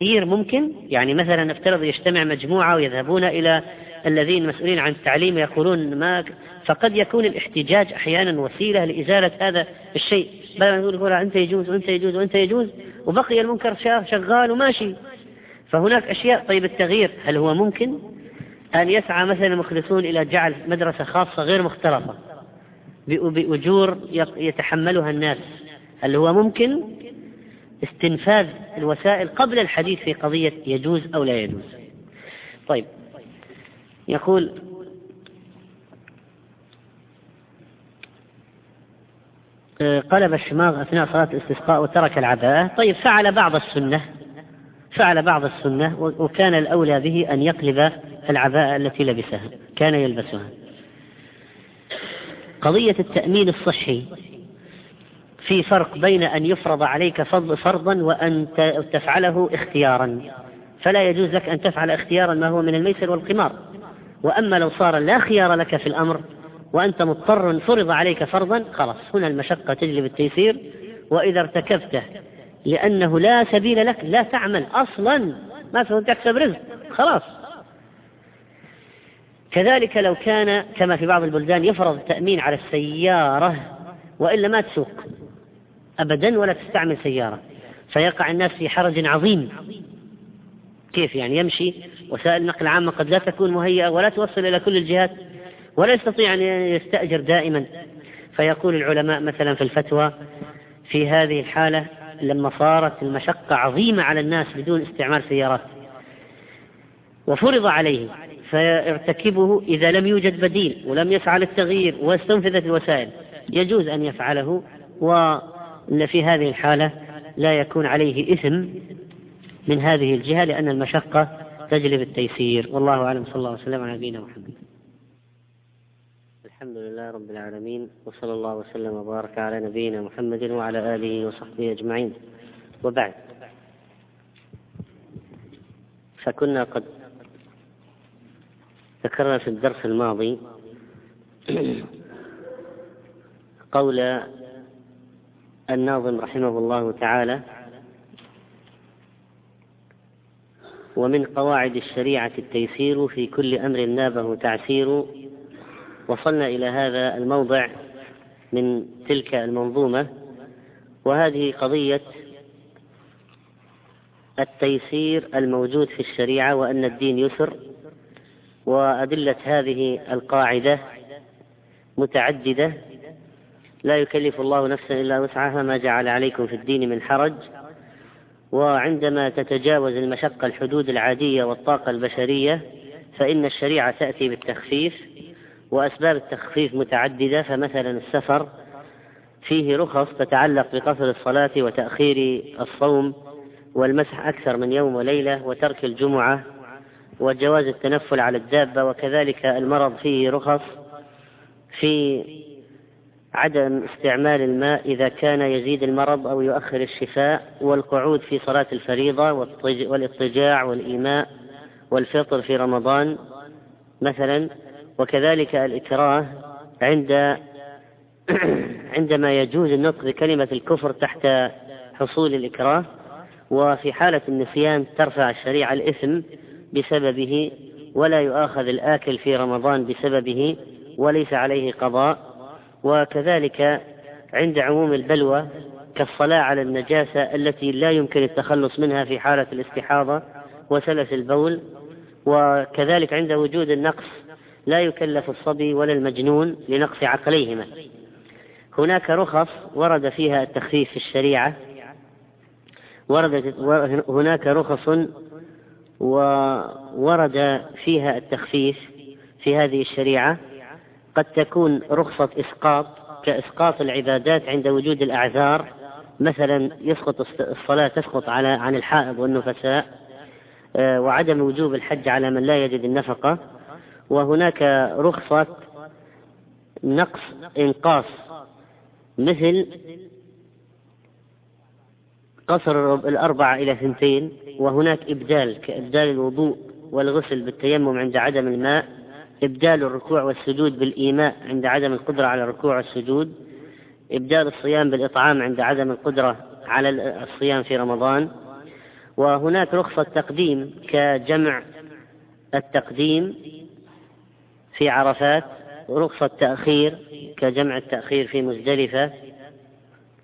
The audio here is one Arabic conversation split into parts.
تغيير ممكن. يعني مثلا نفترض يجتمع مجموعة ويذهبون إلى الذين مسؤولين عن التعليم يقولون ما فقد يكون الاحتجاج أحيانا وسيلة لإزالة هذا الشيء. بدل ما يقول أنت يجوز وأنت يجوز وأنت يجوز وبقي المنكر شغال وماشي. فهناك أشياء. طيب التغيير هل هو ممكن؟ أن يسعى مثلا المخلصون إلى جعل مدرسة خاصة غير مختلطة. بأجور يتحملها الناس. هل هو ممكن؟ استنفاذ الوسائل قبل الحديث في قضية يجوز أو لا يجوز. طيب. يقول قلب الشماغ أثناء صلاة الاستسقاء وترك العباءة. طيب فعل بعض السنة. فعل بعض السنة وكان الأولى به أن يقلب العباءة التي لبسها كان يلبسها. قضية التأمين الصحي. في فرق بين أن يفرض عليك فرضا وأن تفعله اختيارا. فلا يجوز لك أن تفعل اختيارا ما هو من الميسر والقمار. وأما لو صار لا خيار لك في الأمر وأنت مضطر فرض عليك فرضا خلاص هنا المشقة تجلب التيسير. وإذا ارتكبته لأنه لا سبيل لك لا تعمل أصلا ما تكسب رزق خلاص. كذلك لو كان كما في بعض البلدان يفرض التأمين على السيارة وإلا ما تسوق. أبدا ولا تستعمل سيارة. فيقع الناس في حرج عظيم. كيف يعني يمشي؟ وسائل النقل العامة قد لا تكون مهيئة ولا توصل إلى كل الجهات ولا يستطيع أن يستأجر دائما. فيقول العلماء مثلا في الفتوى في هذه الحالة لما صارت المشقة عظيمة على الناس بدون استعمال سيارات وفرض عليه فيرتكبه إذا لم يوجد بديل ولم يسعى للتغيير واستنفذت الوسائل يجوز أن يفعله وفي هذه الحالة لا يكون عليه إثم من هذه الجهة لأن المشقة تجلب التيسير. والله أعلم. صلى الله وسلم على نبينا محمد. الحمد لله رب العالمين وصلى الله وسلم وبارك على نبينا محمد وعلى آله وصحبه أجمعين. وبعد فكنا قد ذكرنا في الدرس الماضي قول الناظم رحمه الله تعالى ومن قواعد الشريعة التيسير في كل أمر نابه تعسير وصلنا إلى هذا الموضع من تلك المنظومة وهذه قضية التيسير الموجود في الشريعة وأن الدين يسر وأدلة هذه القاعدة متعددة لا يكلف الله نفسا إلا وسعها ما جعل عليكم في الدين من حرج. وعندما تتجاوز المشقة الحدود العادية والطاقة البشرية فإن الشريعة تأتي بالتخفيف وأسباب التخفيف متعددة. فمثلا السفر فيه رخص تتعلق بقصر الصلاة وتأخير الصوم والمسح أكثر من يوم وليلة وترك الجمعة وجواز التنفل على الدابة وكذلك المرض فيه رخص. في عدم استعمال الماء إذا كان يزيد المرض أو يؤخر الشفاء والقعود في صلاة الفريضة والاضطجاع والإيماء والفطر في رمضان مثلا. وكذلك الإكراه عند عندما يجوز النطق بكلمة الكفر تحت حصول الإكراه وفي حالة النسيان ترفع الشريعة الإثم بسببه ولا يؤاخذ الآكل في رمضان بسببه وليس عليه قضاء. وكذلك عند عموم البلوى كالصلاة على النجاسة التي لا يمكن التخلص منها في حالة الاستحاضة وسلس البول وكذلك عند وجود النقص لا يكلف الصبي ولا المجنون لنقص عقليهما. هناك رخص ورد فيها التخفيف في الشريعة. وردت هناك رخص وورد فيها التخفيف في هذه الشريعة. قد تكون رخصة إسقاط كإسقاط العبادات عند وجود الأعذار. مثلا يسقط الصلاة تسقط على عن الحائض والنفساء آه، وعدم وجوب الحج على من لا يجد النفقة. وهناك رخصة نقص إنقاص مثل قصر الأربعة إلى ثنتين وهناك إبدال كإبدال الوضوء والغسل بالتيمم عند عدم الماء. إبدال الركوع والسجود بالإيماء عند عدم القدرة على الركوع والسجود إبدال الصيام بالإطعام عند عدم القدرة على الصيام في رمضان وهناك رخصة تقديم كجمع التقديم في عرفات ورخصة تأخير كجمع التأخير في مزدلفة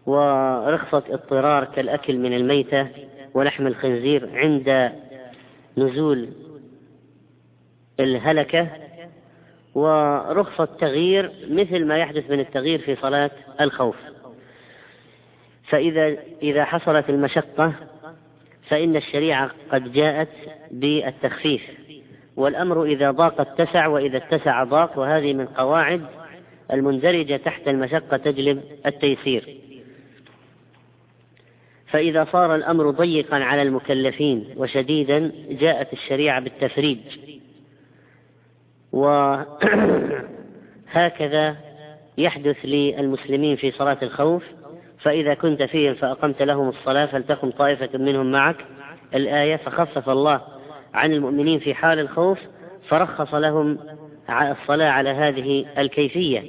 ورخصة اضطرار كالأكل من الميتة ولحم الخنزير عند نزول الهلكة. ورخصة تغيير مثل ما يحدث من التغيير في صلاة الخوف. فإذا إذا حصلت المشقة فإن الشريعة قد جاءت بالتخفيف. والأمر إذا ضاق اتسع وإذا اتسع ضاق وهذه من قواعد المندرجة تحت المشقة تجلب التيسير. فإذا صار الأمر ضيقا على المكلفين وشديدا جاءت الشريعة بالتفريج. وهكذا يحدث للمسلمين في صلاة الخوف فإذا كنت فيهم فأقمت لهم الصلاة فلتقم طائفة منهم معك. الآية فخفف الله عن المؤمنين في حال الخوف فرخص لهم الصلاة على هذه الكيفية.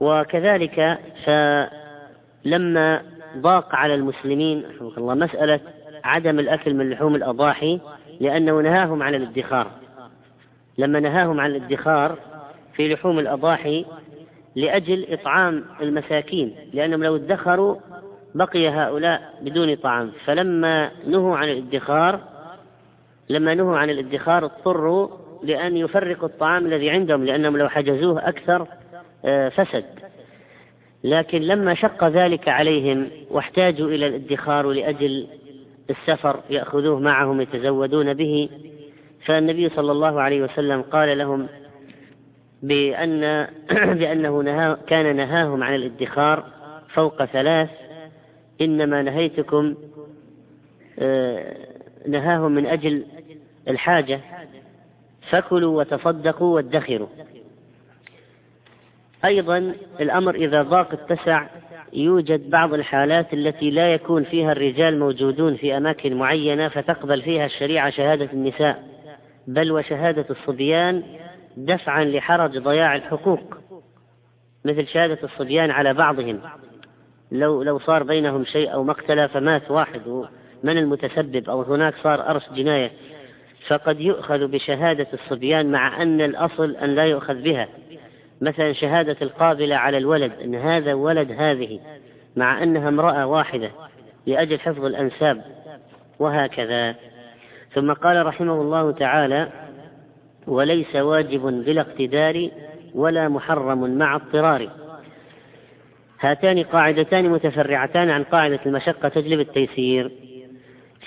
وكذلك فلما ضاق على المسلمين الله مسألة عدم الأكل من لحوم الأضاحي لأنه نهاهم عن الادخار. لما نهاهم عن الادخار في لحوم الأضاحي لأجل إطعام المساكين لأنهم لو ادخروا بقي هؤلاء بدون طعام. فلما نهوا عن الادخار لما نهوا عن الادخار اضطروا لأن يفرقوا الطعام الذي عندهم لأنهم لو حجزوه أكثر آه، فسد. لكن لما شق ذلك عليهم واحتاجوا إلى الادخار لأجل السفر يأخذوه معهم يتزودون به فالنبي صلى الله عليه وسلم قال لهم بأن بأنه نها كان نهاهم عن الادخار فوق ثلاث إنما نهيتكم آه، نهاهم من أجل الحاجة فكلوا وتصدقوا وادخروا. أيضا الأمر إذا ضاق اتسع يوجد بعض الحالات التي لا يكون فيها الرجال موجودون في أماكن معينة فتقبل فيها الشريعة شهادة النساء. بل وشهادة الصبيان دفعا لحرج ضياع الحقوق مثل شهادة الصبيان على بعضهم. لو لو صار بينهم شيء أو مقتلة فمات واحد من المتسبب؟ أو هناك صار أرش جناية. فقد يؤخذ بشهادة الصبيان مع أن الأصل أن لا يؤخذ بها. مثلا شهادة القابلة على الولد أن هذا ولد هذه مع أنها امرأة واحدة لأجل حفظ الأنساب. وهكذا. ثم قال رحمه الله تعالى وليس واجب بلا اقتدار ولا محرم مع اضطرار هاتان قاعدتان متفرعتان عن قاعدة المشقة تجلب التيسير.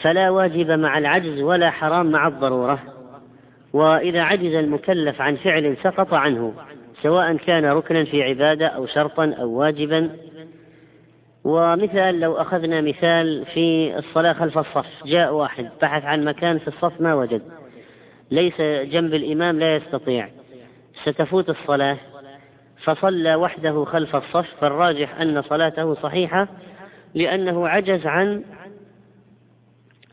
فلا واجب مع العجز ولا حرام مع الضرورة. وإذا عجز المكلف عن فعل سقط عنه سواء كان ركنا في عبادة أو شرطا أو واجبا ومثال لو أخذنا مثال في الصلاة خلف الصف جاء واحد بحث عن مكان في الصف ما وجد. ليس جنب الإمام لا يستطيع. ستفوت الصلاة. فصلى وحده خلف الصف فالراجح أن صلاته صحيحة لأنه عجز عن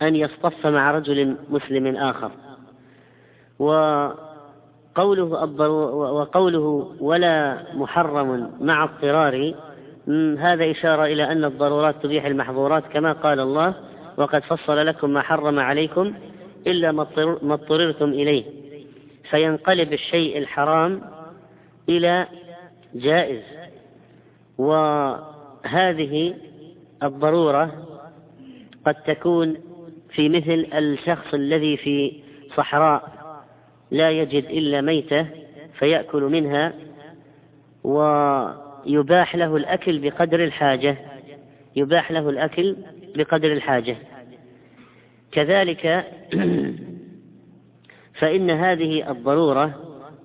أن يصطف مع رجل مسلم آخر. وقوله وقوله ولا محرم مع اضطرار هذا إشارة إلى أن الضرورات تبيح المحظورات كما قال الله وقد فصل لكم ما حرم عليكم إلا ما اضطررتم إليه. فينقلب الشيء الحرام إلى جائز. وهذه الضرورة قد تكون في مثل الشخص الذي في صحراء لا يجد إلا ميتة فيأكل منها ويباح له الأكل بقدر الحاجة. يباح له الأكل بقدر الحاجة. كذلك فإن هذه الضرورة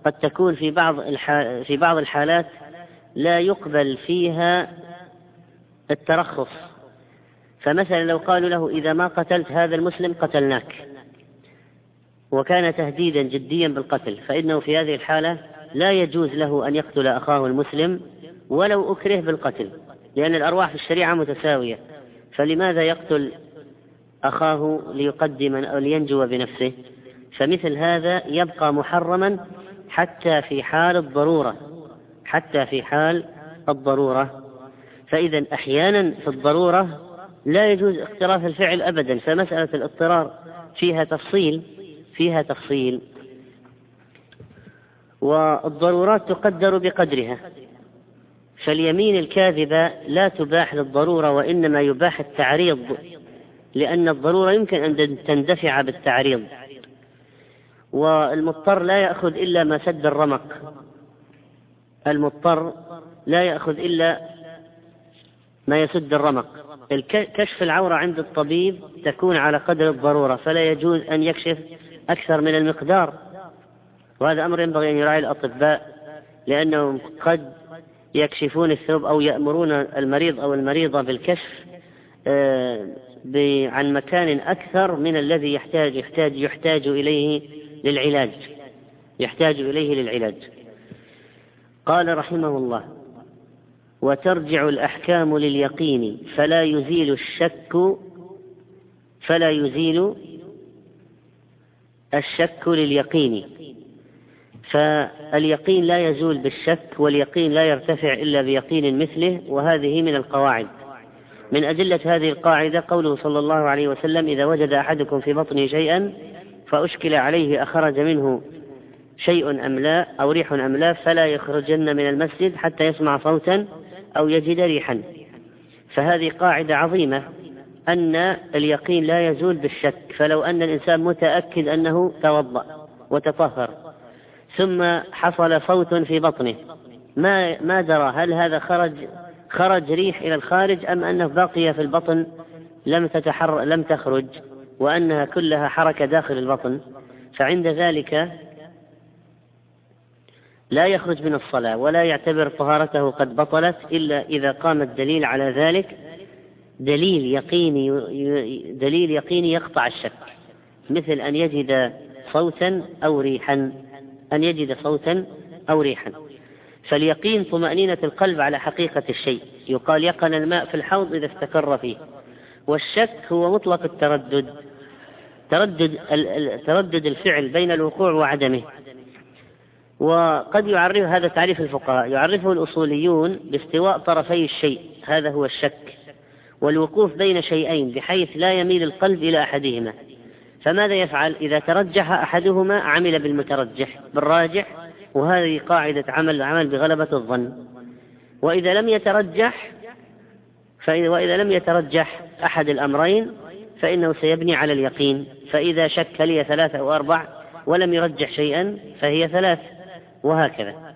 قد تكون في بعض في بعض الحالات لا يقبل فيها الترخص. فمثلا لو قالوا له إذا ما قتلت هذا المسلم قتلناك. وكان تهديدا جديا بالقتل فإنه في هذه الحالة لا يجوز له أن يقتل أخاه المسلم ولو أكره بالقتل لأن الأرواح في الشريعة متساوية. فلماذا يقتل أخاه ليقدم أو لينجو بنفسه؟ فمثل هذا يبقى محرما حتى في حال الضرورة حتى في حال الضرورة. فإذا أحيانا في الضرورة لا يجوز اقتراف الفعل أبدا فمسألة الاضطرار فيها تفصيل فيها تفصيل. والضرورات تقدر بقدرها. فاليمين الكاذبة لا تباح للضرورة وإنما يباح التعريض لأن الضرورة يمكن أن تندفع بالتعريض. والمضطر لا يأخذ إلا ما سد الرمق. المضطر لا يأخذ إلا ما يسد الرمق. كشف العورة عند الطبيب تكون على قدر الضرورة فلا يجوز أن يكشف أكثر من المقدار. وهذا أمر ينبغي أن يراعي الأطباء لأنهم قد يكشفون الثوب أو يأمرون المريض أو المريضة بالكشف آه، عن مكان أكثر من الذي يحتاج يحتاج يحتاج إليه للعلاج. يحتاج إليه للعلاج. قال رحمه الله وترجع الأحكام لليقين فلا يزيل الشك فلا يزيل الشك لليقين. فاليقين لا يزول بالشك واليقين لا يرتفع إلا بيقين مثله وهذه من القواعد. من أدلة هذه القاعدة قوله صلى الله عليه وسلم إذا وجد أحدكم في بطنه شيئا فأشكل عليه أخرج منه شيء أم لا أو ريح أم لا فلا يخرجن من المسجد حتى يسمع صوتا أو يجد ريحا. فهذه قاعدة عظيمة أن اليقين لا يزول بالشك. فلو أن الإنسان متأكد أنه توضأ وتطهر ثم حصل صوت في بطنه. ما ما درى هل هذا خرج خرج ريح إلى الخارج أم أنه بقي في البطن لم تتحر لم تخرج وأنها كلها حركة داخل البطن؟ فعند ذلك لا يخرج من الصلاة ولا يعتبر طهارته قد بطلت إلا إذا قام الدليل على ذلك. دليل يقيني دليل يقيني يقطع الشك مثل أن يجد صوتا أو ريحا. أن يجد صوتا أو ريحا. فاليقين طمأنينة القلب على حقيقة الشيء. يقال يقن الماء في الحوض إذا استقر فيه. والشك هو مطلق التردد. تردد تردد الفعل بين الوقوع وعدمه. وقد يعرف هذا تعريف الفقهاء. يعرفه الأصوليون باستواء طرفي الشيء. هذا هو الشك. والوقوف بين شيئين بحيث لا يميل القلب إلى أحدهما. فماذا يفعل؟ إذا ترجح أحدهما عمل بالمترجح بالراجح وهذه قاعدة عمل عمل بغلبة الظن. وإذا لم يترجح فإذا وإذا لم يترجح أحد الأمرين فإنه سيبني على اليقين. فإذا شك هل هي ثلاثة أو أربع ولم يرجح شيئا فهي ثلاث وهكذا.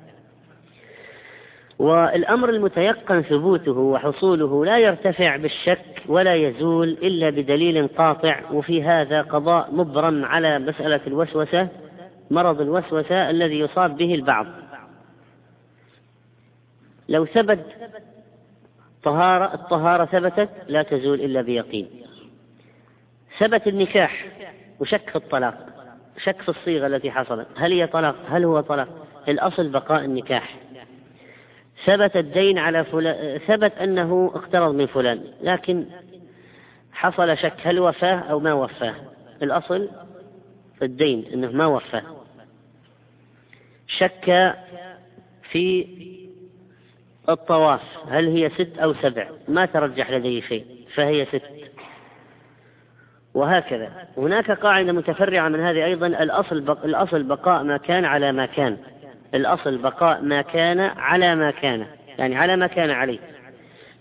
والأمر المتيقن ثبوته وحصوله لا يرتفع بالشك ولا يزول إلا بدليل قاطع وفي هذا قضاء مبرم على مسألة الوسوسة مرض الوسوسة الذي يصاب به البعض. لو ثبت طهارة الطهارة ثبتت لا تزول إلا بيقين. ثبت النكاح وشك في الطلاق شك في الصيغة التي حصلت هل هي طلاق؟ هل هو طلاق؟ الأصل بقاء النكاح. ثبت الدين على فلان ثبت أنه اقترض من فلان لكن حصل شك هل وفاه أو ما وفاه. الأصل في الدين أنه ما وفاه. شك في الطواف هل هي ست أو سبع؟ ما ترجح لديه شيء فهي ست. وهكذا. هناك قاعدة متفرعة من هذه أيضا الأصل. الأصل بقاء ما كان على ما كان. الأصل بقاء ما كان على ما كان يعني على ما كان عليه.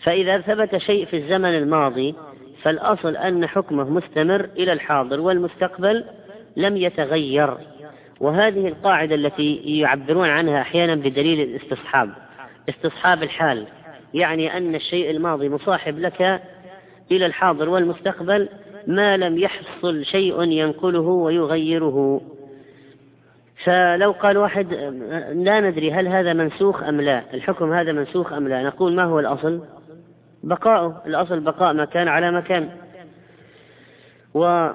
فإذا ثبت شيء في الزمن الماضي فالأصل أن حكمه مستمر إلى الحاضر والمستقبل لم يتغير. وهذه القاعدة التي يعبرون عنها أحيانا بدليل الاستصحاب. استصحاب الحال يعني أن الشيء الماضي مصاحب لك إلى الحاضر والمستقبل ما لم يحصل شيء ينقله ويغيره. فلو قال واحد لا ندري هل هذا منسوخ أم لا الحكم هذا منسوخ أم لا نقول ما هو الأصل؟ بقاؤه الأصل بقاء ما كان على مكان ولو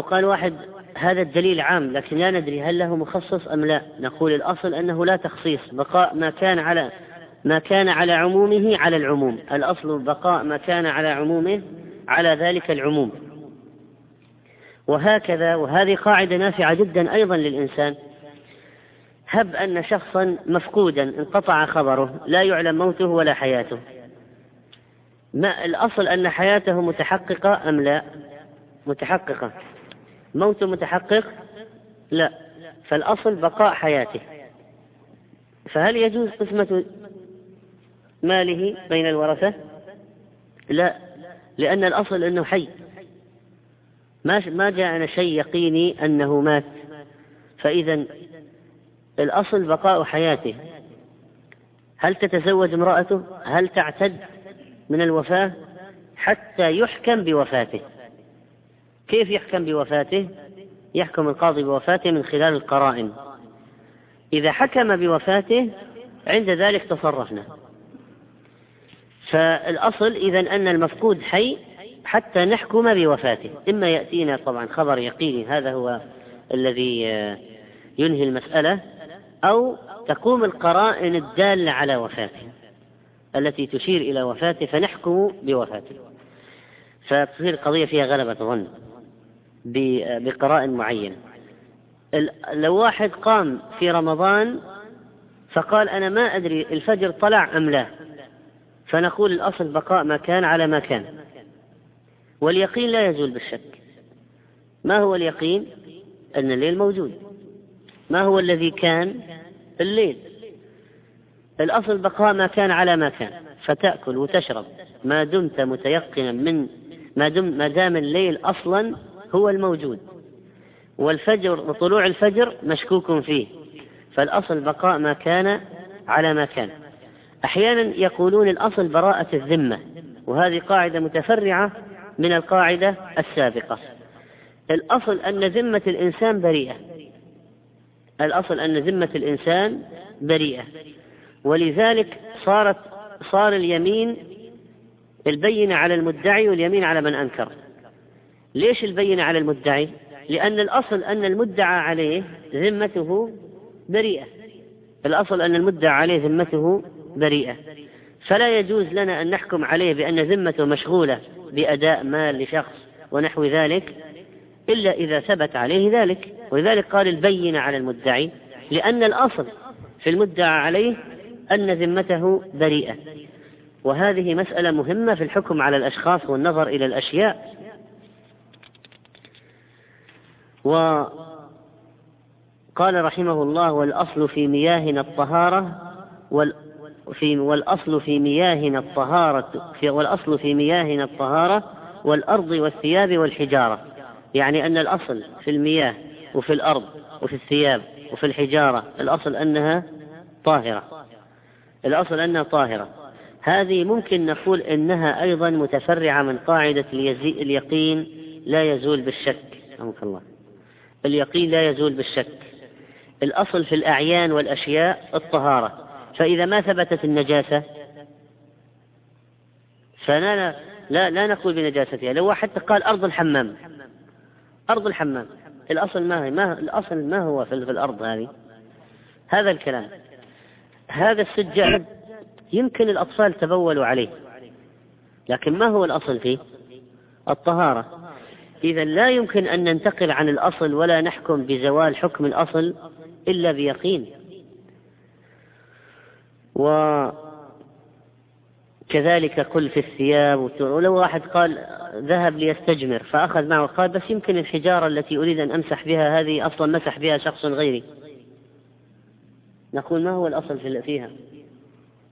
قال واحد هذا الدليل عام لكن لا ندري هل له مخصص أم لا نقول الأصل أنه لا تخصيص بقاء ما كان على ما كان على عمومه على العموم. الأصل بقاء ما كان على عمومه على ذلك العموم. وهكذا وهذه قاعدة نافعة جدا أيضا للإنسان. هب أن شخصا مفقودا انقطع خبره لا يعلم موته ولا حياته. ما الأصل أن حياته متحققة أم لا؟ متحققة. موت متحقق؟ لا. فالأصل بقاء حياته. فهل يجوز قسمة ماله بين الورثة؟ لا. لأن الأصل أنه حي. ما ما جاءنا شيء يقيني أنه مات. فإذا الأصل بقاء حياته. هل تتزوج امرأته؟ هل تعتد من الوفاة؟ حتى يحكم بوفاته. كيف يحكم بوفاته؟ يحكم القاضي بوفاته من خلال القرائن. إذا حكم بوفاته عند ذلك تصرفنا. فالأصل إذا أن المفقود حي حتى نحكم بوفاته. إما يأتينا طبعا خبر يقيني هذا هو الذي ينهي المسألة أو تقوم القرائن الدالة على وفاته التي تشير إلى وفاته فنحكم بوفاته. فتصير القضية فيها غلبة ظن بقرائن معينة. لو واحد قام في رمضان فقال أنا ما أدري الفجر طلع أم لا فنقول الأصل بقاء ما كان على ما كان. واليقين لا يزول بالشك. ما هو اليقين؟ أن الليل موجود. ما هو الذي كان؟ الليل. الأصل بقاء ما كان على ما كان. فتأكل وتشرب. ما دمت متيقنا من ما دم ما دام الليل أصلا هو الموجود. والفجر وطلوع الفجر مشكوك فيه. فالأصل بقاء ما كان على ما كان. أحيانا يقولون الأصل براءة الذمة. وهذه قاعدة متفرعة من القاعدة السابقة. الأصل أن ذمة الإنسان بريئة. الأصل أن ذمة الإنسان بريئة. ولذلك صارت صار اليمين البينة على المدعي واليمين على من أنكر. ليش البينة على المدعي؟ لأن الأصل أن المدعى عليه ذمته بريئة. الأصل أن المدعى عليه ذمته بريئة. فلا يجوز لنا أن نحكم عليه بأن ذمته مشغولة. بأداء مال لشخص ونحو ذلك إلا إذا ثبت عليه ذلك. ولذلك قال البينة على المدعي لأن الأصل في المدعى عليه أن ذمته بريئة. وهذه مسألة مهمة في الحكم على الأشخاص والنظر إلى الأشياء. وقال رحمه الله والأصل في مياهنا الطهارة في والأصل في مياهنا الطهارة في والأصل في مياهنا الطهارة والأرض والثياب والحجارة. يعني أن الأصل في المياه وفي الأرض وفي الثياب وفي الحجارة الأصل أنها طاهرة. الأصل أنها طاهرة. هذه ممكن نقول إنها أيضا متفرعة من قاعدة اليقين لا يزول بالشك. رحمك الله. اليقين لا يزول بالشك. الأصل في الأعيان والأشياء الطهارة. فإذا ما ثبتت النجاسة فلا لا لا نقول بنجاستها. لو حتى قال أرض الحمام أرض الحمام الأصل ما هي ما الأصل ما هو في الأرض هذه؟ هذا الكلام. هذا السجاد يمكن الأطفال تبولوا عليه لكن ما هو الأصل فيه؟ الطهارة. إذا لا يمكن أن ننتقل عن الأصل ولا نحكم بزوال حكم الأصل إلا بيقين. وكذلك قل في الثياب ولو واحد قال ذهب ليستجمر فأخذ معه قال بس يمكن الحجارة التي أريد أن أمسح بها هذه أصلا مسح بها شخص غيري. نقول ما هو الأصل فيها؟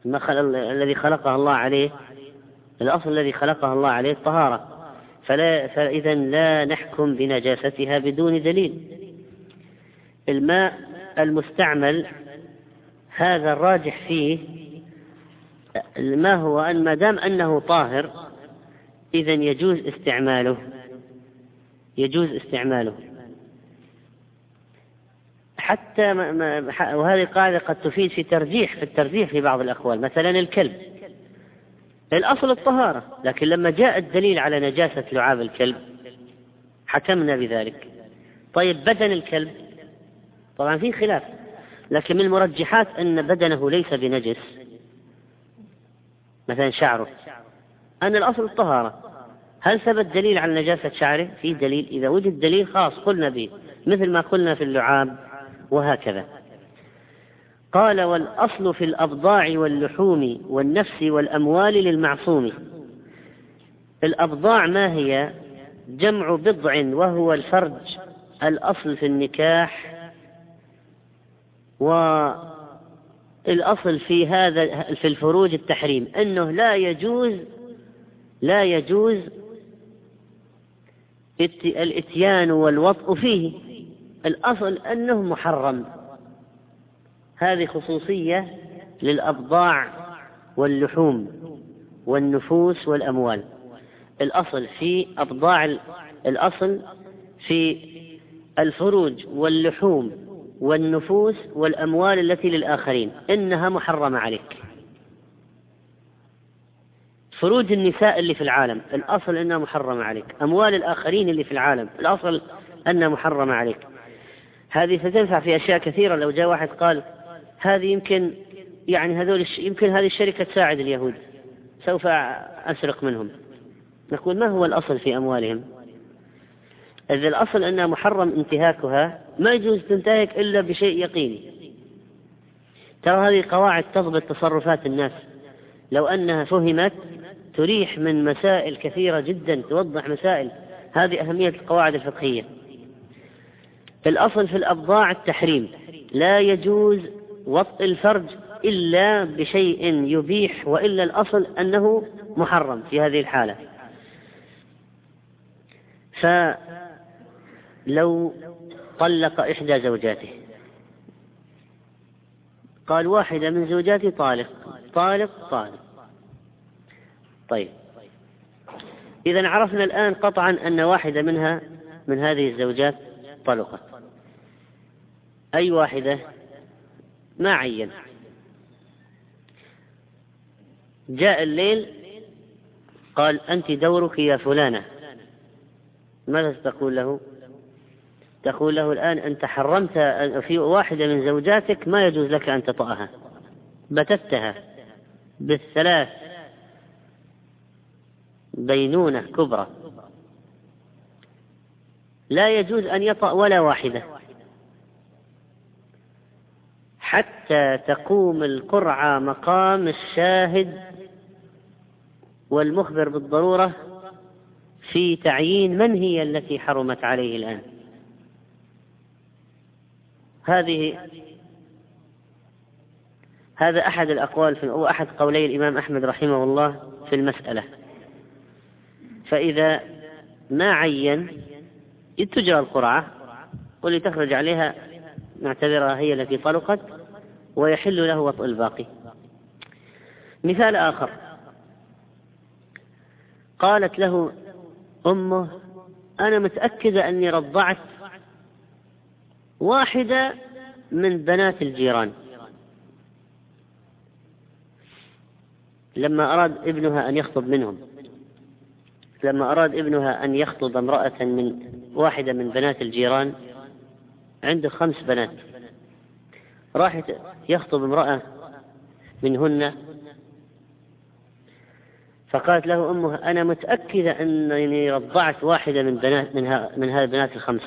ما خل... الذي خلقها الله عليه. الأصل الذي خلقها الله عليه الطهارة. فلا فإذا لا نحكم بنجاستها بدون دليل. الماء المستعمل هذا الراجح فيه ما هو أن ما دام أنه طاهر إذا يجوز استعماله. يجوز استعماله. حتى ما ما وهذه القاعدة قد تفيد في ترجيح في الترجيح في بعض الأقوال. مثلا الكلب. الأصل الطهارة. لكن لما جاء الدليل على نجاسة لعاب الكلب حكمنا بذلك. طيب بدن الكلب. طبعا في خلاف. لكن من المرجحات أن بدنه ليس بنجس. مثلا شعره. أن الأصل الطهارة. هل ثبت دليل على نجاسة شعره؟ في دليل. إذا وجد دليل خاص قلنا به مثل ما قلنا في اللعاب وهكذا. قال والأصل في الأبضاع واللحوم والنفس والأموال للمعصوم. الأبضاع ما هي؟ جمع بضع وهو الفرج. الأصل في النكاح والأصل في هذا في الفروج التحريم أنه لا يجوز لا يجوز الاتيان والوطء فيه. الأصل أنه محرم. هذه خصوصية للأبضاع واللحوم والنفوس والأموال. الأصل في أبضاع الأصل في الفروج واللحوم والنفوس والأموال التي للآخرين إنها محرمة عليك. فروج النساء اللي في العالم الأصل أنها محرمة عليك. أموال الآخرين اللي في العالم الأصل أنها محرمة عليك. هذه ستنفع في أشياء كثيرة. لو جاء واحد قال هذه يمكن يعني هذول يمكن هذه الشركة تساعد اليهود سوف أسرق منهم. نقول ما هو الأصل في أموالهم؟ إذا الأصل أنها محرم انتهاكها ما يجوز تنتهك إلا بشيء يقيني. ترى هذه قواعد تضبط تصرفات الناس. لو أنها فهمت تريح من مسائل كثيرة جدا توضح مسائل. هذه أهمية القواعد الفقهية. الأصل في الأبضاع التحريم. لا يجوز وطء الفرج إلا بشيء يبيح وإلا الأصل أنه محرم في هذه الحالة. فلو طلق إحدى زوجاته. قال واحدة من زوجاتي طالق. طالق طالق. طيب. إذا عرفنا الآن قطعا أن واحدة منها من هذه الزوجات طلقت. أي واحدة؟ ما عين. جاء الليل قال أنت دورك يا فلانة. ماذا تقول له؟ تقول له الآن أنت حرمت في واحدة من زوجاتك ما يجوز لك أن تطأها. بتتها بالثلاث بينونة كبرى. لا يجوز أن يطأ ولا واحدة. حتى تقوم القرعة مقام الشاهد والمخبر بالضرورة في تعيين من هي التي حرمت عليه الآن. هذه هذا أحد الأقوال في أو أحد قولي الإمام أحمد رحمه الله في المسألة. فإذا ما عين تجرى القرعة واللي تخرج عليها نعتبرها هي التي طلقت ويحل له وطء الباقي. مثال آخر. قالت له أمه أنا متأكدة أني رضعت واحدة من بنات الجيران. لما أراد ابنها أن يخطب منهم لما أراد ابنها أن يخطب امرأة من واحدة من بنات الجيران عنده خمس بنات. راح يخطب امرأة منهن فقالت له أمه أنا متأكدة أنني رضعت واحدة من بنات من, من هذه البنات الخمس.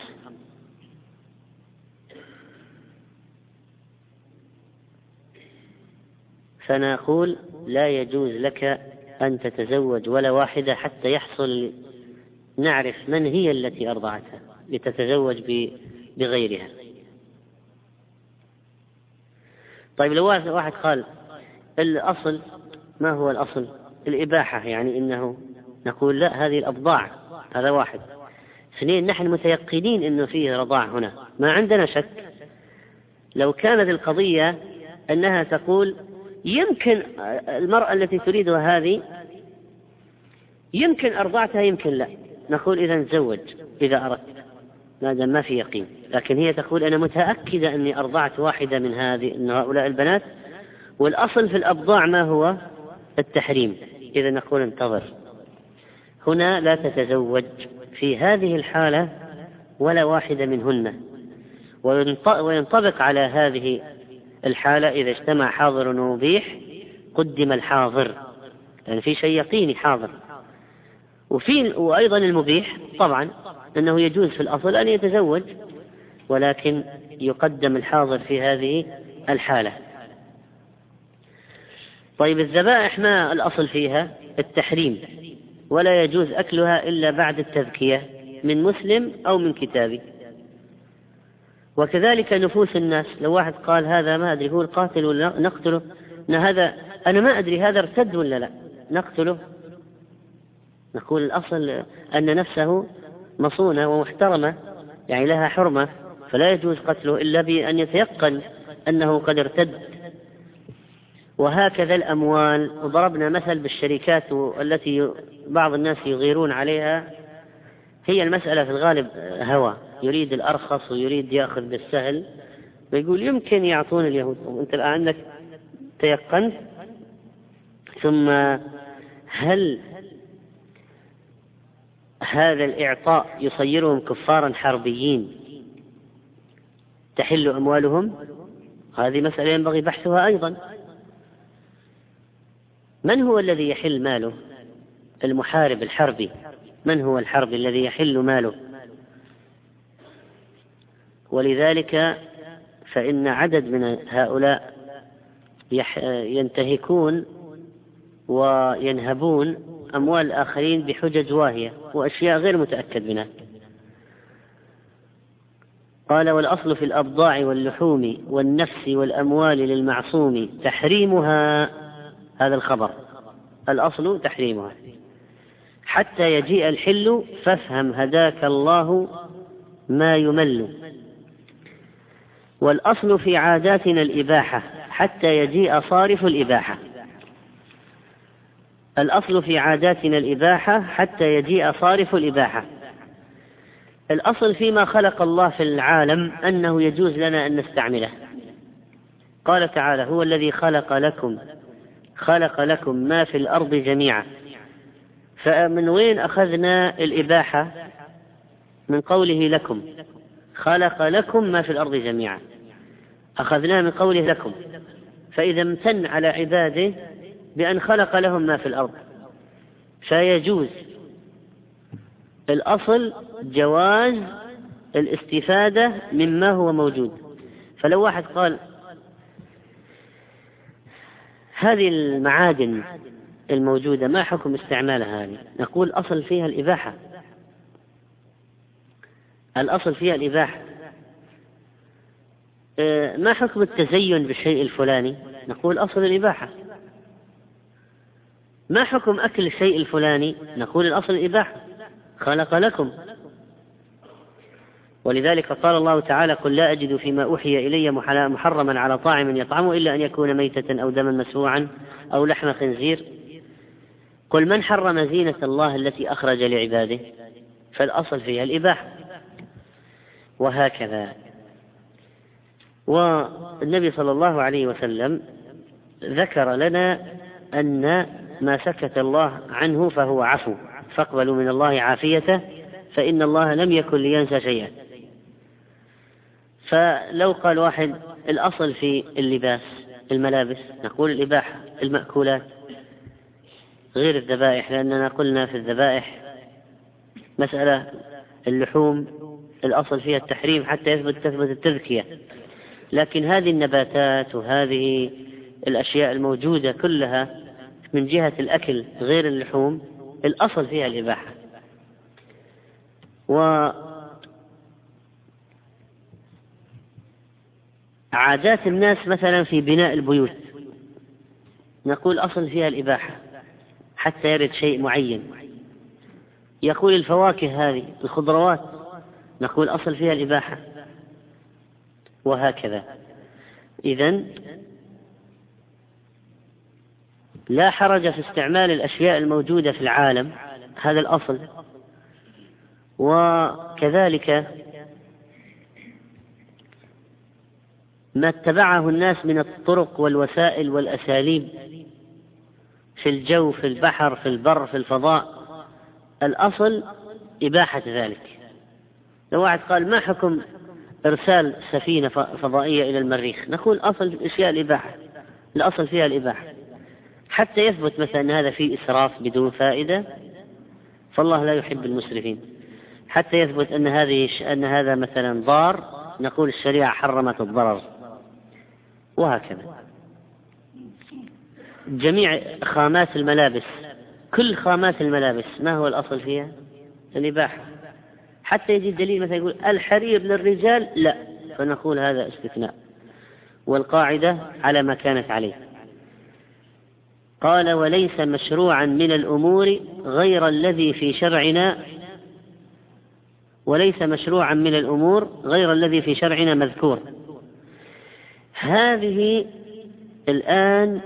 فنقول لا يجوز لك أن تتزوج ولا واحدة حتى يحصل نعرف من هي التي أرضعتها لتتزوج بغيرها. طيب لو واحد قال الأصل ما هو الأصل؟ الإباحة يعني إنه نقول لا هذه الأبضاع هذا واحد. اثنين نحن متيقنين أنه فيه رضاع هنا ما عندنا شك. لو كانت القضية أنها تقول يمكن المرأة التي تريدها هذه يمكن أرضعتها يمكن لا. نقول إذا تزوج إذا أردت. ما دام ما في يقين. لكن هي تقول أنا متأكدة أني أرضعت واحدة من هذه من هؤلاء البنات. والأصل في الأبضاع ما هو؟ التحريم. إذا نقول انتظر. هنا لا تتزوج في هذه الحالة ولا واحدة منهن. وينطبق على هذه الحالة إذا اجتمع حاضر ومبيح قدم الحاضر. لأن يعني في شيء يقيني حاضر. وفي وأيضا المبيح طبعا أنه يجوز في الأصل أن يتزوج ولكن يقدم الحاضر في هذه الحالة. طيب الذبائح ما الأصل فيها؟ التحريم. ولا يجوز أكلها إلا بعد التذكية من مسلم أو من كتابي. وكذلك نفوس الناس. لو واحد قال هذا ما أدري هو القاتل ولا نقتله. هذا أنا ما أدري هذا ارتد ولا لا. نقتله. نقول الأصل أن نفسه مصونة ومحترمة يعني لها حرمة فلا يجوز قتله إلا بأن يتيقن أنه قد ارتد. وهكذا الأموال. وضربنا مثل بالشركات التي بعض الناس يغيرون عليها. هي المسألة في الغالب هوى يريد الأرخص ويريد يأخذ بالسهل ويقول يمكن يعطون اليهود. وأنت الآن عندك تيقنت ثم هل هذا الإعطاء يصيرهم كفارا حربيين تحل أموالهم؟ هذه مسألة ينبغي بحثها أيضا. من هو الذي يحل ماله؟ المحارب الحربي. من هو الحربي الذي يحل ماله؟ ولذلك فإن عدد من هؤلاء ينتهكون وينهبون أموال الآخرين بحجج واهية وأشياء غير متأكد منها. قال والأصل في الأبضاع واللحوم والنفس والأموال للمعصوم تحريمها هذا الخبر. الأصل تحريمها. حتى يجيء الحل فافهم هداك الله ما يمل. والأصل في عاداتنا الإباحة حتى يجيء صارف الإباحة. الأصل في عاداتنا الإباحة حتى يجيء صارف الإباحة. الأصل فيما خلق الله في العالم أنه يجوز لنا أن نستعمله. قال تعالى هو الذي خلق لكم خلق لكم ما في الأرض جميعا. فمن وين أخذنا الإباحة؟ من قوله لكم. خلق لكم ما في الأرض جميعا. أخذناه من قوله لكم فإذا امتن على عباده بأن خلق لهم ما في الأرض. فيجوز الأصل جواز الاستفادة مما هو موجود. فلو واحد قال هذه المعادن الموجودة ما حكم استعمالها هذه؟ نقول أصل فيها الإباحة. الأصل فيها الإباحة. آه، ما حكم التزين بالشيء الفلاني؟ نقول أصل الإباحة. ما حكم أكل الشيء الفلاني؟ نقول الأصل الإباحة. خلق لكم. ولذلك قال الله تعالى قل لا أجد فيما أوحي إلي محرما على طاعم يطعمه إلا أن يكون ميتة أو دما مسفوعا أو لحم خنزير. قل من حرم زينة الله التي أخرج لعباده؟ فالأصل فيها الإباحة. وهكذا. والنبي صلى الله عليه وسلم ذكر لنا أن ما سكت الله عنه فهو عفو. فاقبلوا من الله عافيته فإن الله لم يكن لينسى شيئا. فلو قال واحد الأصل في اللباس الملابس نقول الإباحة المأكولات غير الذبائح لأننا قلنا في الذبائح مسألة اللحوم الأصل فيها التحريم حتى يثبت تثبت التذكية. لكن هذه النباتات وهذه الأشياء الموجودة كلها من جهة الأكل غير اللحوم الأصل فيها الإباحة. و عادات الناس مثلا في بناء البيوت. نقول أصل فيها الإباحة حتى يرد شيء معين. يقول الفواكه هذه الخضروات نقول أصل فيها الإباحة. وهكذا. إذا لا حرج في استعمال الأشياء الموجودة في العالم. هذا الأصل. وكذلك ما اتبعه الناس من الطرق والوسائل والأساليب في الجو في البحر في البر في الفضاء الأصل إباحة ذلك. لو واحد قال ما حكم إرسال سفينة فضائية إلى المريخ؟ نقول أصل أشياء الإباحة الأصل فيها الإباحة. حتى يثبت مثلا أن هذا فيه إسراف بدون فائدة فالله لا يحب المسرفين. حتى يثبت أن هذه أن هذا مثلا ضار نقول الشريعة حرمت الضرر. وهكذا. جميع خامات الملابس كل خامات الملابس ما هو الأصل فيها؟ الإباحة. حتى يجي الدليل مثلا يقول الحرير للرجال لا. فنقول هذا استثناء. والقاعدة على ما كانت عليه. قال وليس مشروعا من الأمور غير الذي في شرعنا وليس مشروعا من الأمور غير الذي في شرعنا مذكور. هذه الآن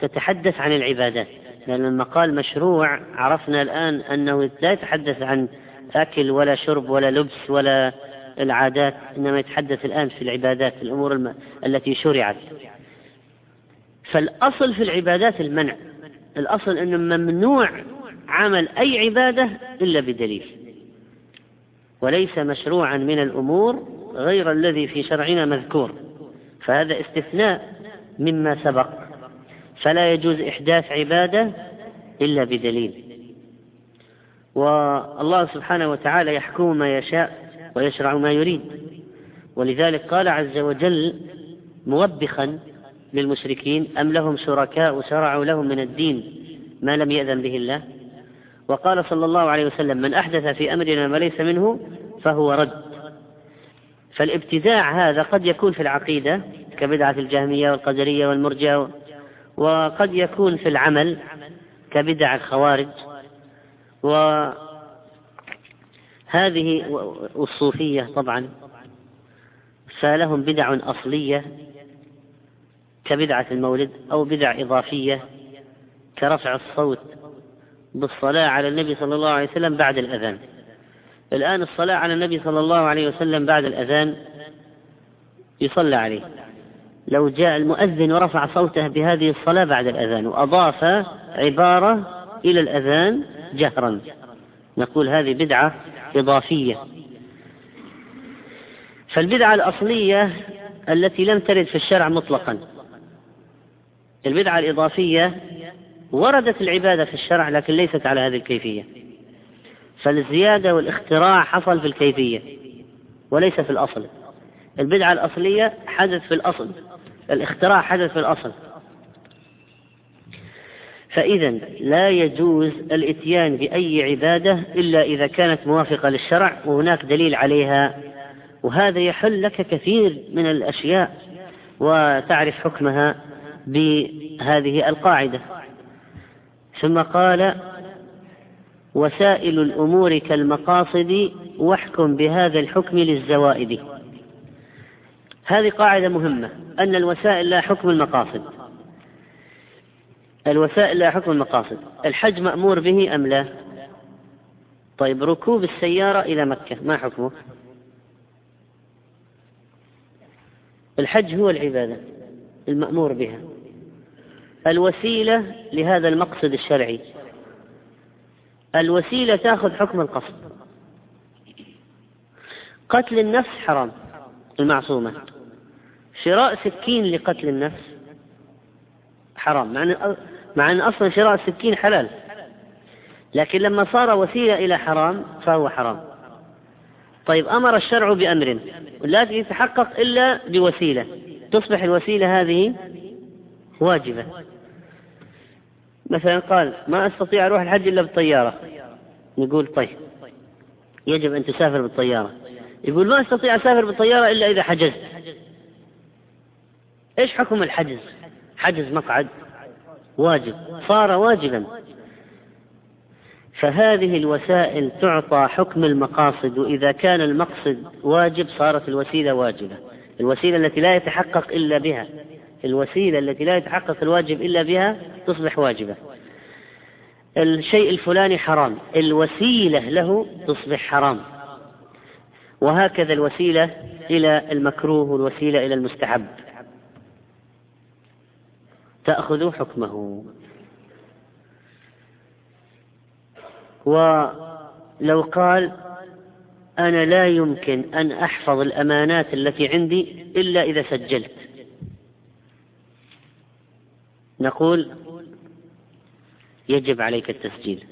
تتحدث عن العبادات لأن لما قال مشروع عرفنا الآن أنه لا يتحدث عن أكل ولا شرب ولا لبس ولا العادات إنما يتحدث الآن في العبادات الأمور الم... التي شرعت. فالأصل في العبادات المنع. الأصل أنه ممنوع عمل أي عبادة إلا بدليل. وليس مشروعا من الأمور غير الذي في شرعنا مذكور. فهذا استثناء مما سبق. فلا يجوز إحداث عبادة إلا بدليل. والله سبحانه وتعالى يحكم ما يشاء ويشرع ما يريد. ولذلك قال عز وجل موبخا للمشركين أم لهم شركاء شرعوا لهم من الدين ما لم يأذن به الله؟ وقال صلى الله عليه وسلم من أحدث في أمرنا ما ليس منه فهو رد. فالابتداع هذا قد يكون في العقيدة كبدعة الجهمية والقدرية والمرجئة وقد يكون في العمل كبدع الخوارج. وهذه الصوفية طبعا فلهم بدع أصلية كبدعة المولد أو بدع إضافية كرفع الصوت بالصلاة على النبي صلى الله عليه وسلم بعد الأذان. الآن الصلاة على النبي صلى الله عليه وسلم بعد الأذان يصلى عليه. لو جاء المؤذن ورفع صوته بهذه الصلاة بعد الأذان وأضاف عبارة إلى الأذان جهرا. نقول هذه بدعة إضافية. فالبدعة الأصلية التي لم ترد في الشرع مطلقا. البدعة الإضافية وردت العبادة في الشرع لكن ليست على هذه الكيفية. فالزيادة والاختراع حصل في الكيفية وليس في الأصل. البدعة الأصلية حدث في الأصل. الاختراع حدث في الأصل. فإذا لا يجوز الإتيان بأي عبادة إلا إذا كانت موافقة للشرع وهناك دليل عليها. وهذا يحل لك كثير من الأشياء وتعرف حكمها بهذه القاعدة. ثم قال وسائل الأمور كالمقاصد واحكم بهذا الحكم للزوائد. هذه قاعدة مهمة أن الوسائل لا حكم المقاصد. الوسائل لا حكم المقاصد. الحج مأمور به أم لا؟ طيب ركوب السيارة إلى مكة ما حكمه؟ الحج هو العبادة المأمور بها. الوسيلة لهذا المقصد الشرعي. الوسيلة تأخذ حكم القصد. قتل النفس حرام المعصومة. شراء سكين لقتل النفس حرام. مع أن مع أن أصلا شراء السكين حلال. لكن لما صار وسيلة إلى حرام فهو حرام. طيب أمر الشرع بأمر لا يتحقق إلا بوسيلة. تصبح الوسيلة هذه واجبة. مثلا قال ما أستطيع أروح الحج إلا بالطيارة. نقول طيب يجب أن تسافر بالطيارة. يقول ما أستطيع أسافر بالطيارة إلا إذا حجزت. إيش حكم الحجز؟ حجز مقعد. واجب صار واجبا. فهذه الوسائل تعطى حكم المقاصد وإذا كان المقصد واجب صارت الوسيلة واجبة. الوسيلة التي لا يتحقق إلا بها الوسيلة التي لا يتحقق الواجب إلا بها تصبح واجبة. الشيء الفلاني حرام الوسيلة له تصبح حرام. وهكذا الوسيلة إلى المكروه والوسيلة إلى المستحب. تأخذ حكمه. ولو قال أنا لا يمكن أن أحفظ الأمانات التي عندي إلا إذا سجلت. نقول يجب عليك التسجيل.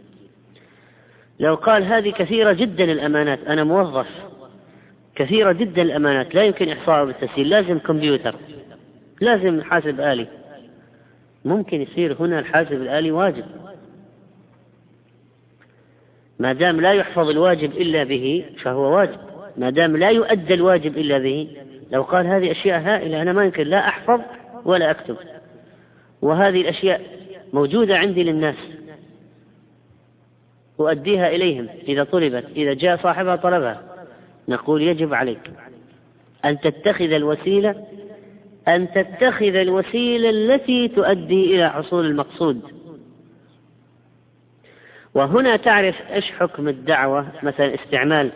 لو قال هذه كثيرة جدا الأمانات أنا موظف كثيرة جدا الأمانات لا يمكن إحصائها بالتسجيل لازم كمبيوتر لازم حاسب آلي. ممكن يصير هنا الحاسب الآلي واجب. ما دام لا يحفظ الواجب إلا به فهو واجب. ما دام لا يؤدى الواجب إلا به لو قال هذه أشياء هائلة أنا ما يمكن لا أحفظ ولا أكتب. وهذه الأشياء موجودة عندي للناس. أؤديها إليهم إذا طلبت إذا جاء صاحبها طلبها. نقول يجب عليك أن تتخذ الوسيلة أن تتخذ الوسيلة التي تؤدي إلى حصول المقصود. وهنا تعرف إيش حكم الدعوة مثلا استعمال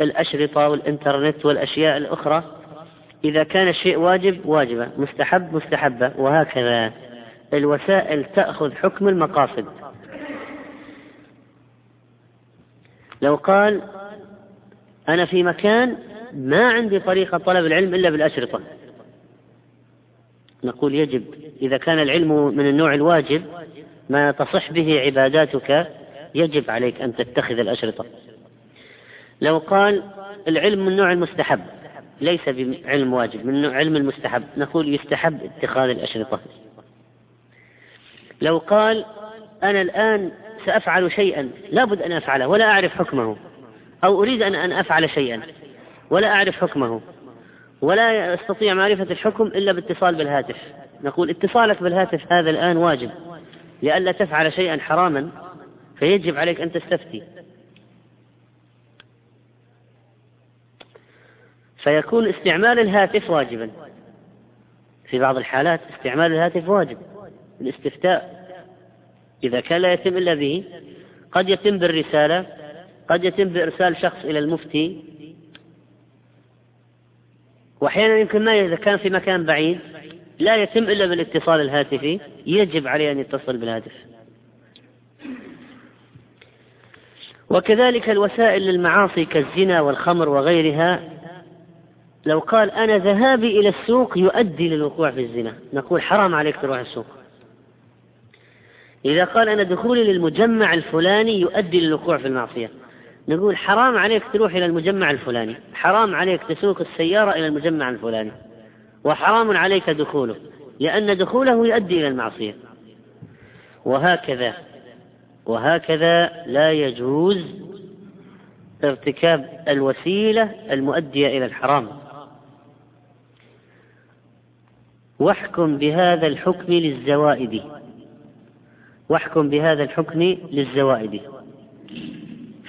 الأشرطة والإنترنت والأشياء الأخرى. إذا كان الشيء واجب واجبة. مستحب مستحبة. وهكذا الوسائل تأخذ حكم المقاصد. لو قال أنا في مكان ما عندي طريقة طلب العلم إلا بالأشرطة. نقول يجب إذا كان العلم من النوع الواجب ما تصح به عباداتك يجب عليك أن تتخذ الأشرطة. لو قال العلم من نوع المستحب ليس بعلم واجب من نوع علم المستحب نقول يستحب اتخاذ الأشرطة. لو قال أنا الآن سأفعل شيئا لابد أن أفعله ولا أعرف حكمه أو أريد أن أن أفعل شيئا ولا أعرف حكمه. ولا أستطيع معرفة الحكم إلا باتصال بالهاتف. نقول اتصالك بالهاتف هذا الآن واجب. لئلا تفعل شيئا حراما فيجب عليك أن تستفتي. فيكون استعمال الهاتف واجبا. في بعض الحالات استعمال الهاتف واجب الاستفتاء إذا كان لا يتم إلا به قد يتم بالرسالة قد يتم بإرسال شخص إلى المفتي وأحيانا يمكن ما إذا كان في مكان بعيد لا يتم إلا بالاتصال الهاتفي يجب عليه أن يتصل بالهاتف. وكذلك الوسائل للمعاصي كالزنا والخمر وغيرها لو قال أنا ذهابي إلى السوق يؤدي للوقوع في الزنا. نقول حرام عليك تروح السوق. إذا قال أنا دخولي للمجمع الفلاني يؤدي للوقوع في المعصية. نقول حرام عليك تروح إلى المجمع الفلاني حرام عليك تسوق السيارة إلى المجمع الفلاني وحرام عليك دخوله لأن دخوله يؤدي إلى المعصية. وهكذا وهكذا لا يجوز ارتكاب الوسيلة المؤدية إلى الحرام. واحكم بهذا الحكم للزوائد. واحكم بهذا الحكم للزوائد.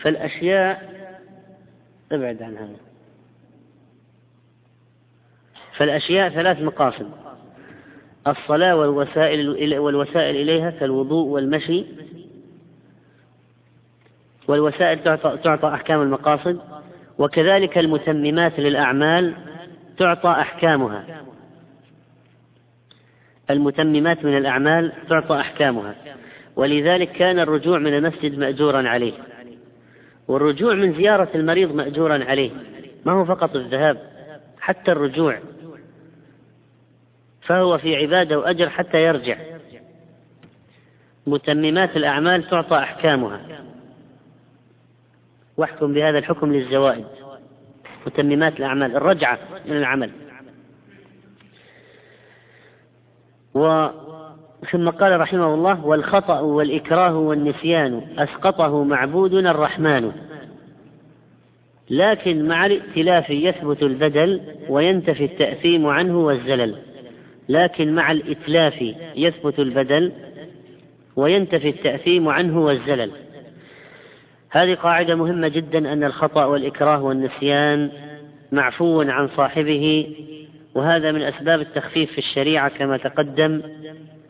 فالأشياء أبعد عن هذا. فالأشياء ثلاث مقاصد. الصلاة والوسائل والوسائل إليها كالوضوء والمشي. والوسائل تعطى, تعطى أحكام المقاصد. وكذلك المتممات للأعمال تعطى أحكامها. المتممات من الأعمال تعطى أحكامها. ولذلك كان الرجوع من المسجد مأجورا عليه. والرجوع من زيارة المريض مأجورا عليه. ما هو فقط الذهاب حتى الرجوع. فهو في عبادة وأجر حتى يرجع. متممات الأعمال تعطى أحكامها. واحكم بهذا الحكم للزوائد. متممات الأعمال الرجعة من العمل. و ثم قال رحمه الله والخطأ والإكراه والنسيان أسقطه معبودنا الرحمن. لكن مع الائتلاف يثبت البدل وينتفي التأثيم عنه والزلل. لكن مع الإتلاف يثبت البدل وينتفي التأثيم عنه والزلل. هذه قاعدة مهمة جدا أن الخطأ والإكراه والنسيان معفو عن صاحبه وهذا من أسباب التخفيف في الشريعة كما تقدم.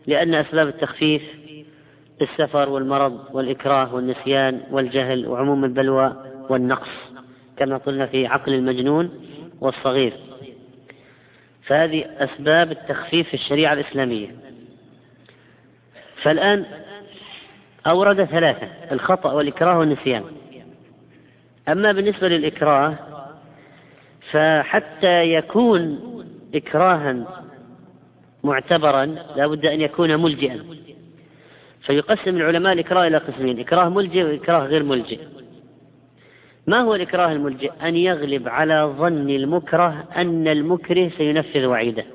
لأن أسباب التخفيف السفر والمرض والإكراه والنسيان والجهل وعموم البلوى والنقص كما قلنا في عقل المجنون والصغير. فهذه أسباب التخفيف في الشريعة الإسلامية. فالآن أورد ثلاثة الخطأ والإكراه والنسيان. أما بالنسبة للإكراه فحتى يكون إكراها معتبرا لا بد أن يكون ملجئا. فيقسم العلماء الإكراه إلى قسمين إكراه ملجئ وإكراه غير ملجئ. ما هو الإكراه الملجئ؟ أن يغلب على ظن المكره أن المكره سينفذ وعيده.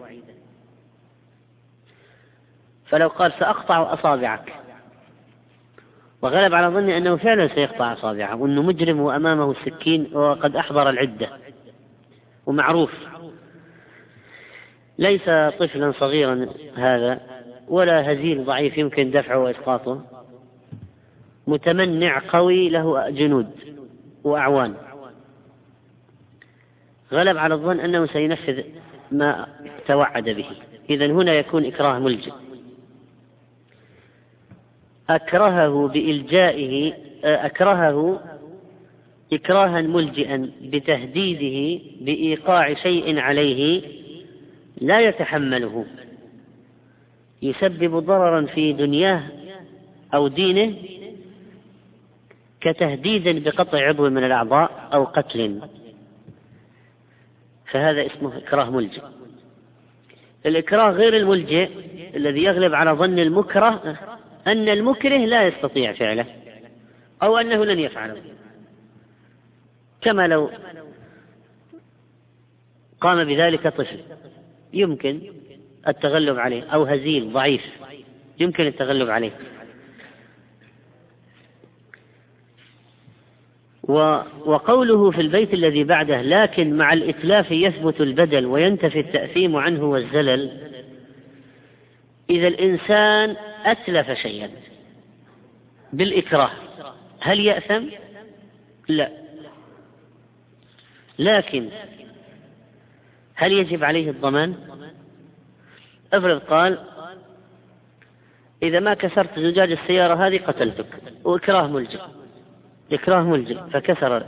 فلو قال سأقطع أصابعك وغلب على ظني أنه فعلا سيقطع أصابعه وأنه مجرم وأمامه السكين وقد أحضر العدة ومعروف. ليس طفلا صغيرا هذا ولا هزيل ضعيف يمكن دفعه وإسقاطه. متمنع قوي له جنود وأعوان. غلب على الظن أنه سينفذ ما توعد به. إذا هنا يكون إكراه ملجئ. أكرهه بإلجائه أكرهه إكراها ملجئا بتهديده بإيقاع شيء عليه لا يتحمله. يسبب ضررا في دنياه أو دينه كتهديد بقطع عضو من الأعضاء أو قتل. فهذا اسمه إكراه ملجئ. الإكراه غير الملجئ الذي يغلب على ظن المكره أن المكره لا يستطيع فعله أو أنه لن يفعله. كما لو قام بذلك طفل. يمكن التغلب عليه أو هزيل ضعيف يمكن التغلب عليه. وقوله في البيت الذي بعده لكن مع الإتلاف يثبت البدل وينتفي التأثيم عنه والزلل. إذا الإنسان أتلف شيئا بالإكراه هل يأثم؟ لا. لكن هل يجب عليه الضمان؟ افرض قال إذا ما كسرت زجاج السيارة هذه قتلتك وإكراه ملجئ إكراه ملجئ فكسر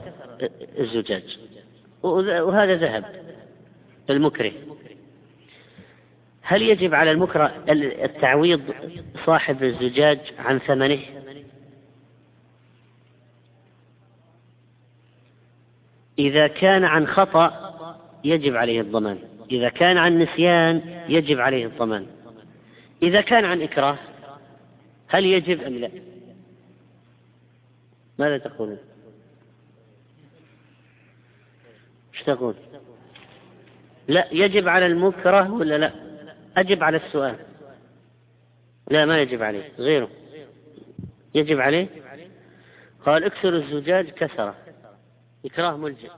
الزجاج. وهذا ذهب المكره هل يجب على المكره التعويض صاحب الزجاج عن ثمنه؟ إذا كان عن خطأ يجب عليه الضمان. إذا كان عن نسيان يجب عليه الضمان. إذا كان عن إكراه هل يجب أم لا؟ ماذا تقولون؟ إيش تقول؟ لا يجب على المكره ولا لا؟ أجب على السؤال. لا ما يجب عليه. غيره. يجب عليه؟ قال اكسر الزجاج كسرة. إكراه ملجئ.